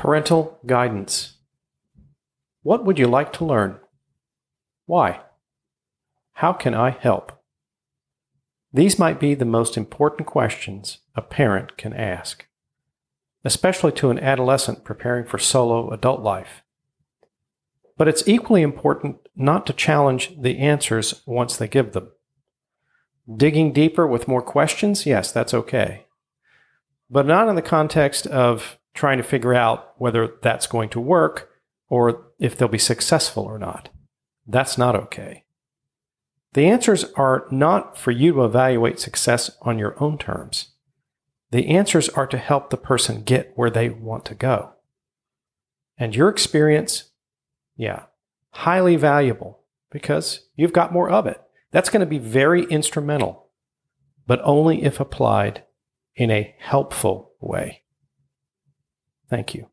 Parental guidance. What would you like to learn? Why? How can I help? These might be the most important questions a parent can ask, especially to an adolescent preparing for solo adult life. But it's equally important not to challenge the answers once they give them. Digging deeper with more questions, yes, that's okay. But not in the context of trying to figure out whether that's going to work or if they'll be successful or not. That's not okay. The answers are not for you to evaluate success on your own terms. The answers are to help the person get where they want to go. And your experience, yeah, highly valuable because you've got more of it. That's going to be very instrumental, but only if applied in a helpful way. Thank you.